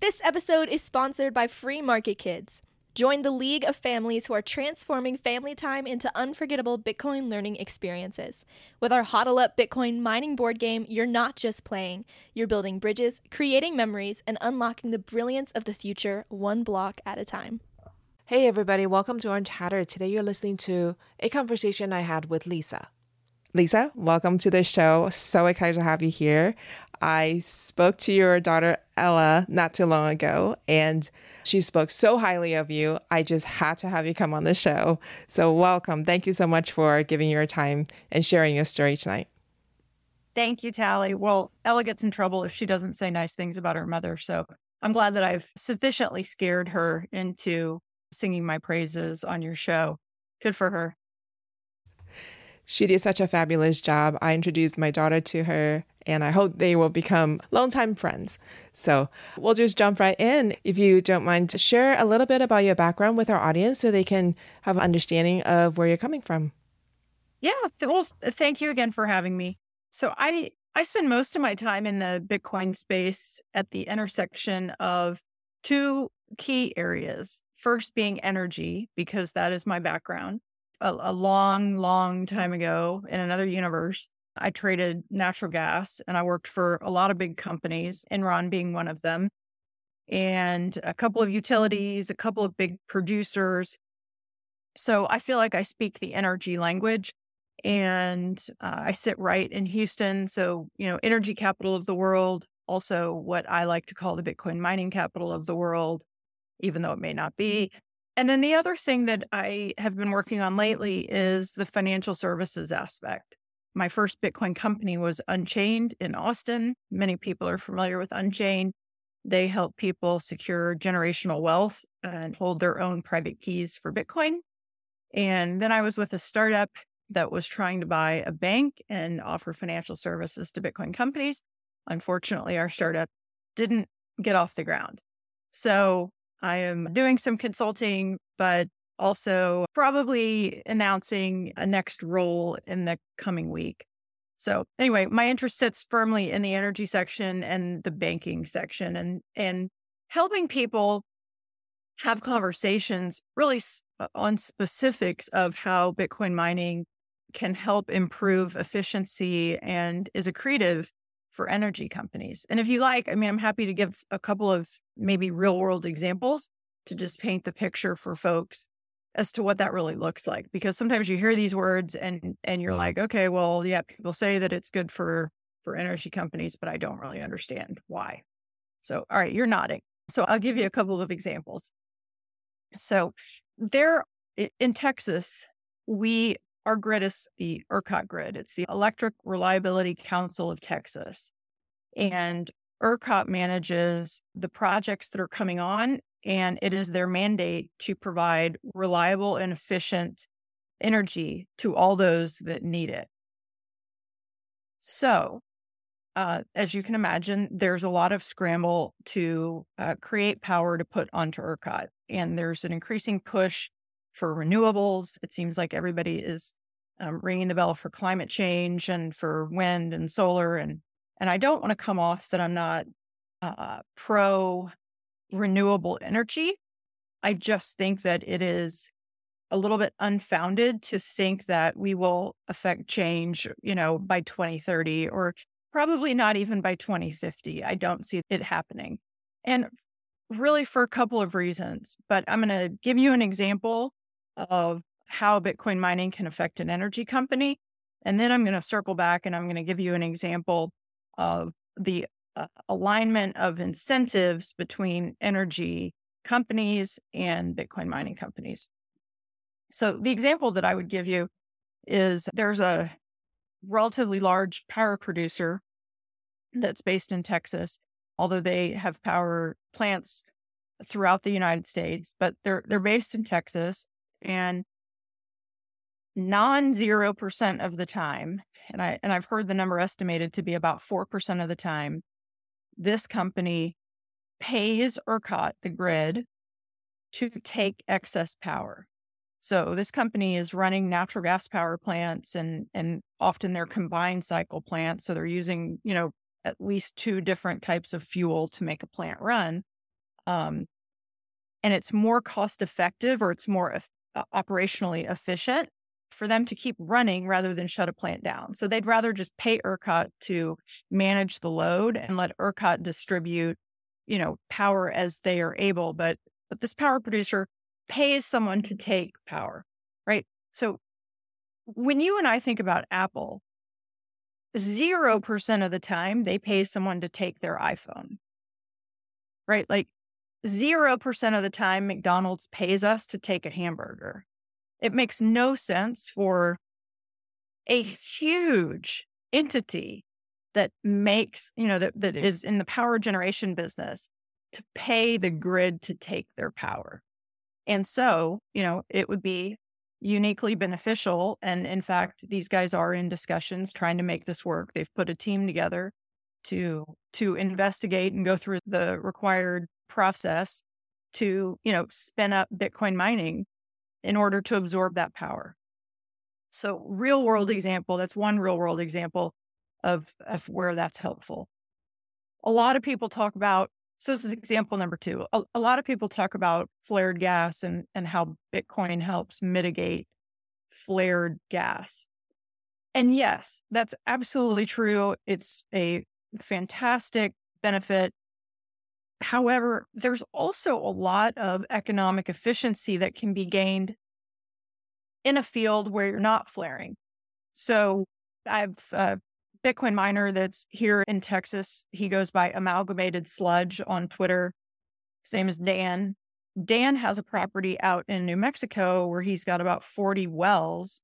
This episode is sponsored by Free Market Kids. Join the league of families who are transforming family time into unforgettable Bitcoin learning experiences. With our HODL Up Bitcoin mining board game, you're not just playing, you're building bridges, creating memories, and unlocking the brilliance of the future one block at a time. Hey, everybody, welcome to Orange Hatter. Today you're listening to a conversation I had with Lisa. Lisa, welcome to the show. So excited to have you here. I spoke to your daughter Ella not too long ago, and she spoke so highly of you. I just had to have you come on the show. So, welcome. Thank you so much for giving your time and sharing your story tonight. Thank you, Tali. Well, Ella gets in trouble if she doesn't say nice things about her mother. So, I'm glad that I've sufficiently scared her into singing my praises on your show. Good for her. She did such a fabulous job. I introduced my daughter to her, and I hope they will become longtime friends. So we'll just jump right in. If you don't mind, to share a little bit about your background with our audience so they can have an understanding of where you're coming from. Yeah. Well, thank you again for having me. So I I spend most of my time in the Bitcoin space at the intersection of two key areas. First being energy, because that is my background a, a long, long time ago in another universe. I traded natural gas and I worked for a lot of big companies, Enron being one of them, and a couple of utilities, a couple of big producers. So I feel like I speak the energy language and uh, I sit right in Houston. So, you know, energy capital of the world, also what I like to call the Bitcoin mining capital of the world, even though it may not be. And then the other thing that I have been working on lately is the financial services aspect. My first Bitcoin company was Unchained in Austin. Many people are familiar with Unchained. They help people secure generational wealth and hold their own private keys for Bitcoin. And then I was with a startup that was trying to buy a bank and offer financial services to Bitcoin companies. Unfortunately, our startup didn't get off the ground. So I am doing some consulting, but also probably announcing a next role in the coming week. So anyway, my interest sits firmly in the energy section and the banking section and and helping people have conversations really uh, on specifics of how Bitcoin mining can help improve efficiency and is accretive for energy companies. And if you like, I mean, I'm happy to give a couple of maybe real world examples to just paint the picture for folks as to what that really looks like because sometimes you hear these words and and you're uh-huh. like okay well yeah people say that it's good for for energy companies but i don't really understand why. So all right you're nodding. So i'll give you mm-hmm. a couple of examples. So there in texas we our grid is the ERCOT grid. It's the Electric Reliability Council of Texas. And ERCOT manages the projects that are coming on, and it is their mandate to provide reliable and efficient energy to all those that need it. So, uh, as you can imagine, there's a lot of scramble to uh, create power to put onto ERCOT, and there's an increasing push for renewables. It seems like everybody is um, ringing the bell for climate change and for wind and solar. And, and I don't want to come off that I'm not uh, pro renewable energy. I just think that it is a little bit unfounded to think that we will affect change, you know, by 2030 or probably not even by 2050. I don't see it happening. And really for a couple of reasons, but I'm going to give you an example of how Bitcoin mining can affect an energy company. And then I'm going to circle back and I'm going to give you an example of the uh, alignment of incentives between energy companies and Bitcoin mining companies. So, the example that I would give you is there's a relatively large power producer that's based in Texas, although they have power plants throughout the United States, but they're they're based in Texas and non 0% of the time, and I and I've heard the number estimated to be about 4% of the time, this company pays ERCOT, the grid, to take excess power. So this company is running natural gas power plants and and often they're combined cycle plants. So they're using, you know, at least two different types of fuel to make a plant run. Um, and it's more cost effective or it's more uh, operationally efficient for them to keep running rather than shut a plant down. So they'd rather just pay ERCOT to manage the load and let ERCOT distribute, you know, power as they are able. But but this power producer pays someone to take power, right? So when you and I think about Apple, 0% of the time they pay someone to take their iPhone, right? Like 0% of the time McDonald's pays us to take a hamburger. It makes no sense for a huge entity that makes, you know, that, that is in the power generation business to pay the grid to take their power. And so, you know, it would be uniquely beneficial. And in fact, these guys are in discussions trying to make this work. They've put a team together to to investigate and go through the required process to, you know, spin up Bitcoin mining in order to absorb that power. So, real world example, that's one real world example of, of where that's helpful. A lot of people talk about, so this is example number two. A, a lot of people talk about flared gas and, and how Bitcoin helps mitigate flared gas. And yes, that's absolutely true. It's a fantastic benefit. However, there's also a lot of economic efficiency that can be gained in a field where you're not flaring. So I've a Bitcoin miner that's here in Texas. He goes by Amalgamated Sludge on Twitter. Same as Dan. Dan has a property out in New Mexico where he's got about 40 wells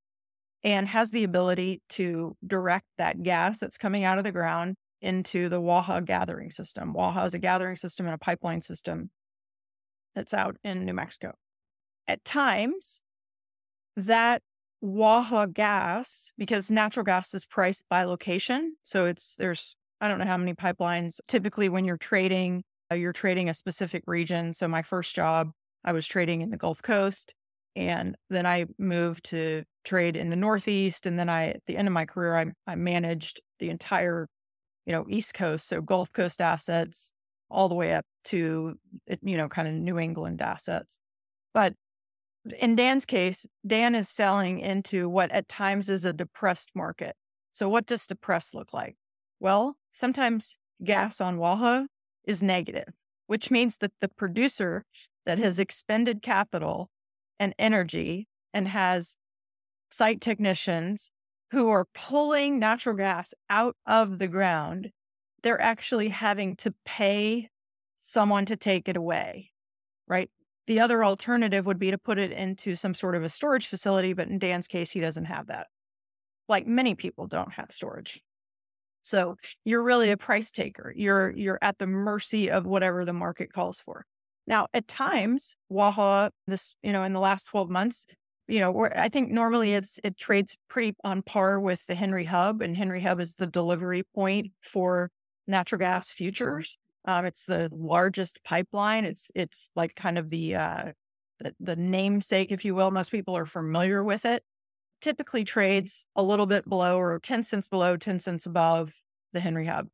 and has the ability to direct that gas that's coming out of the ground into the Waha gathering system. Waha is a gathering system and a pipeline system that's out in New Mexico. At times, that Waha gas, because natural gas is priced by location. So it's, there's, I don't know how many pipelines. Typically, when you're trading, uh, you're trading a specific region. So my first job, I was trading in the Gulf Coast. And then I moved to trade in the Northeast. And then I, at the end of my career, I, I managed the entire you know, East Coast, so Gulf Coast assets, all the way up to, you know, kind of New England assets. But in Dan's case, Dan is selling into what at times is a depressed market. So, what does depressed look like? Well, sometimes gas on Waha is negative, which means that the producer that has expended capital and energy and has site technicians who are pulling natural gas out of the ground, they're actually having to pay someone to take it away, right? The other alternative would be to put it into some sort of a storage facility, but in Dan's case, he doesn't have that. Like many people don't have storage. So you're really a price taker. You're you're at the mercy of whatever the market calls for. Now, at times, Waha, this, you know, in the last 12 months, you know, I think normally it's it trades pretty on par with the Henry Hub, and Henry Hub is the delivery point for natural gas futures. Um, it's the largest pipeline. It's it's like kind of the, uh, the the namesake, if you will. Most people are familiar with it. Typically trades a little bit below or ten cents below, ten cents above the Henry Hub.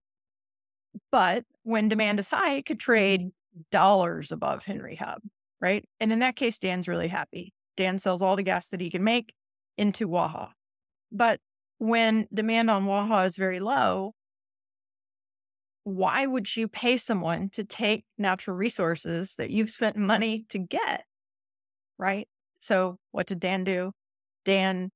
But when demand is high, it could trade dollars above Henry Hub, right? And in that case, Dan's really happy Dan sells all the gas that he can make into Waha. But when demand on Waha is very low, why would you pay someone to take natural resources that you've spent money to get? Right. So, what did Dan do? Dan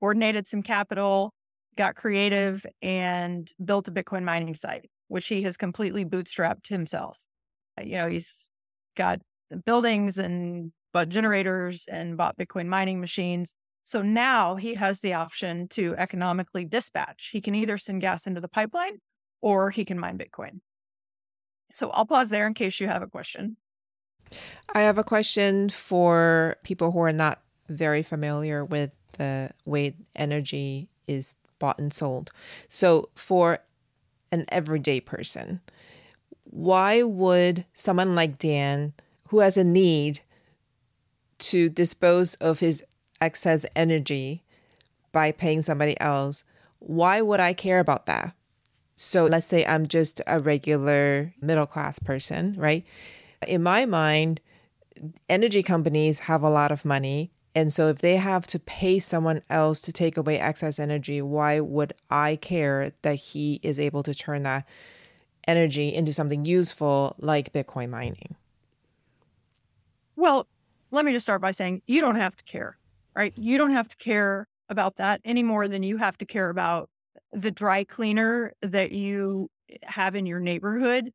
coordinated some capital, got creative, and built a Bitcoin mining site, which he has completely bootstrapped himself. You know, he's got buildings and bought generators and bought Bitcoin mining machines. So now he has the option to economically dispatch. He can either send gas into the pipeline or he can mine Bitcoin. So I'll pause there in case you have a question. I have a question for people who are not very familiar with the way energy is bought and sold. So for an everyday person, why would someone like Dan, who has a need to dispose of his excess energy by paying somebody else, why would I care about that? So let's say I'm just a regular middle class person, right? In my mind, energy companies have a lot of money. And so if they have to pay someone else to take away excess energy, why would I care that he is able to turn that energy into something useful like Bitcoin mining? Well, let me just start by saying you don't have to care, right? You don't have to care about that any more than you have to care about the dry cleaner that you have in your neighborhood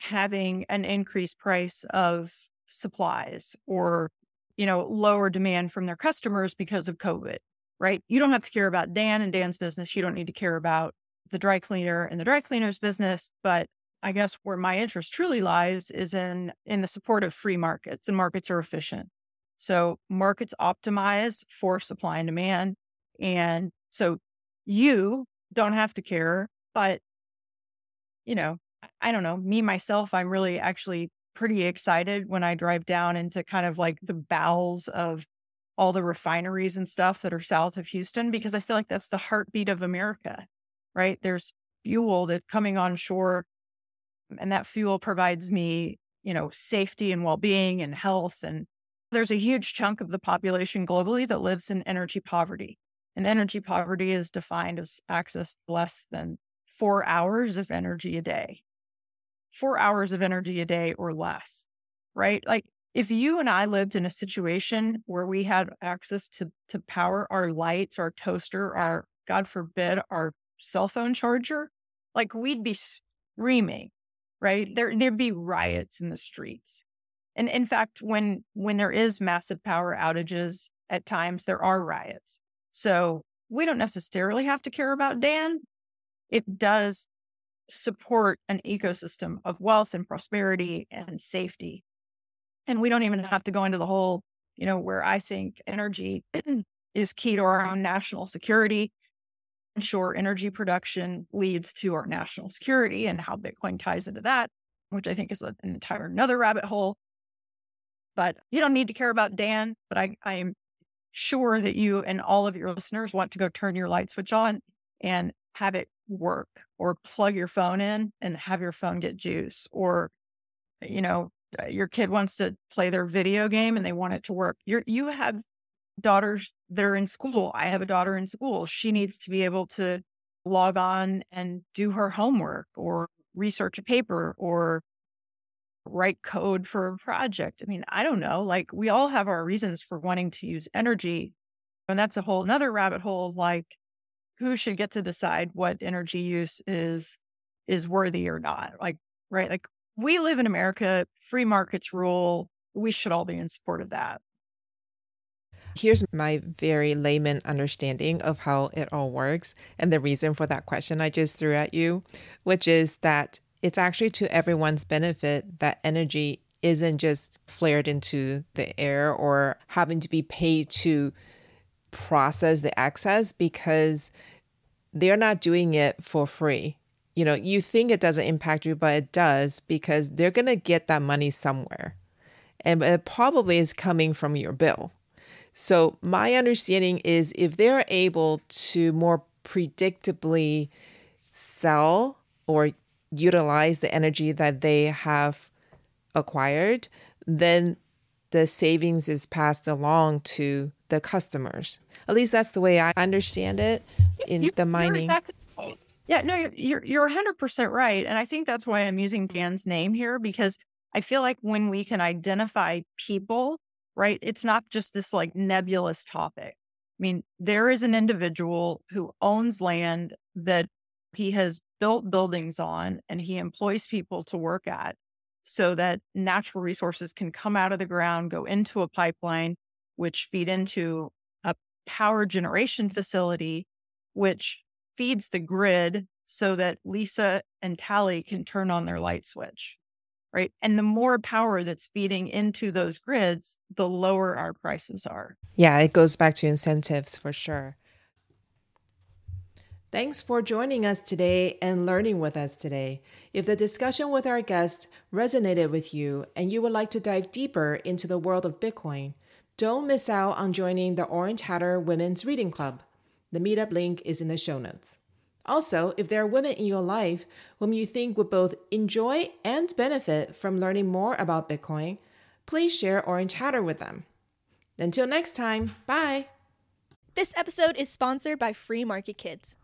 having an increased price of supplies or you know lower demand from their customers because of covid right? You don't have to care about dan and dan's business. You don't need to care about the dry cleaner and the dry cleaner's business. But i guess where my interest truly lies is in in the support of free markets and markets are efficient so markets optimize for supply and demand and so you don't have to care but you know I don't know, me myself, I'm really actually pretty excited when I drive down into kind of like the bowels of all the refineries and stuff that are south of Houston because I feel like that's the heartbeat of America, right? There's fuel that's coming on shore and that fuel provides me, you know, safety and well-being and health and there's a huge chunk of the population globally that lives in energy poverty. And energy poverty is defined as access to less than 4 hours of energy a day four hours of energy a day or less, right? Like if you and I lived in a situation where we had access to to power our lights, our toaster, our God forbid, our cell phone charger, like we'd be screaming, right? There there'd be riots in the streets. And in fact, when when there is massive power outages, at times there are riots. So we don't necessarily have to care about Dan. It does support an ecosystem of wealth and prosperity and safety. And we don't even have to go into the whole, you know, where I think energy is key to our own national security. Ensure energy production leads to our national security and how Bitcoin ties into that, which I think is an entire another rabbit hole. But you don't need to care about Dan, but I, I'm sure that you and all of your listeners want to go turn your light switch on and have it work or plug your phone in and have your phone get juice or you know uh, your kid wants to play their video game and they want it to work. You you have daughters that are in school. I have a daughter in school. She needs to be able to log on and do her homework or research a paper or write code for a project i mean i don't know like we all have our reasons for wanting to use energy and that's a whole another rabbit hole like who should get to decide what energy use is is worthy or not like right like we live in america free markets rule we should all be in support of that. Here's my very layman understanding of how it all works and the reason for that question I just threw at you, which is that it's actually to everyone's benefit that energy isn't just flared into the air or having to be paid to process the excess because they're not doing it for free. You know, you think it doesn't impact you, but it does because they're going to get that money somewhere. And it probably is coming from your bill. So, my understanding is if they're able to more predictably sell or utilize the energy that they have acquired, then the savings is passed along to the customers. At least that's the way I understand it in you, the mining. Exactly yeah, no, you're you're 100% right, and I think that's why I'm using Dan's name here because I feel like when we can identify people, right, it's not just this like nebulous topic. I mean, there is an individual who owns land that he has built buildings on and he employs people to work at so that natural resources can come out of the ground, go into a pipeline, which feed into a power generation facility, which feeds the grid so that Lisa and Tali can turn on their light switch. Right. And the more power that's feeding into those grids, the lower our prices are. Yeah, it goes back to incentives for sure. Thanks for joining us today and learning with us today. If the discussion with our guest resonated with you and you would like to dive deeper into the world of Bitcoin, don't miss out on joining the Orange Hatter Women's Reading Club. The meetup link is in the show notes. Also, if there are women in your life whom you think would both enjoy and benefit from learning more about Bitcoin, please share Orange Hatter with them. Until next time, bye. This episode is sponsored by Free Market Kids.